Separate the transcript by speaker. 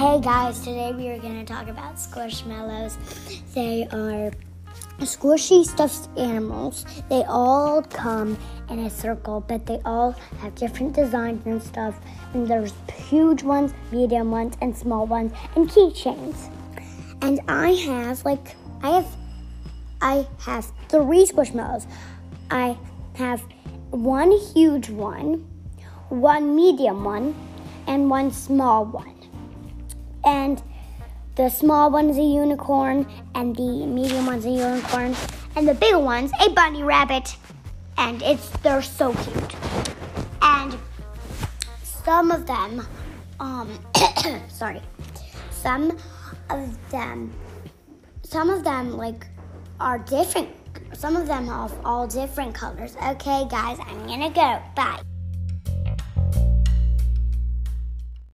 Speaker 1: Hey guys, today we are going to talk about squishmallows. They are squishy stuffed animals. They all come in a circle, but they all have different designs and stuff. And there's huge ones, medium ones, and small ones, and keychains. And I have like I have I have three squishmallows. I have one huge one, one medium one, and one small one and the small one is a unicorn, and the medium one's a unicorn, and the big one's a bunny rabbit. And it's they're so cute. And some of them, um, sorry, some of them, some of them like are different. Some of them have all different colors. Okay, guys, I'm gonna go. Bye.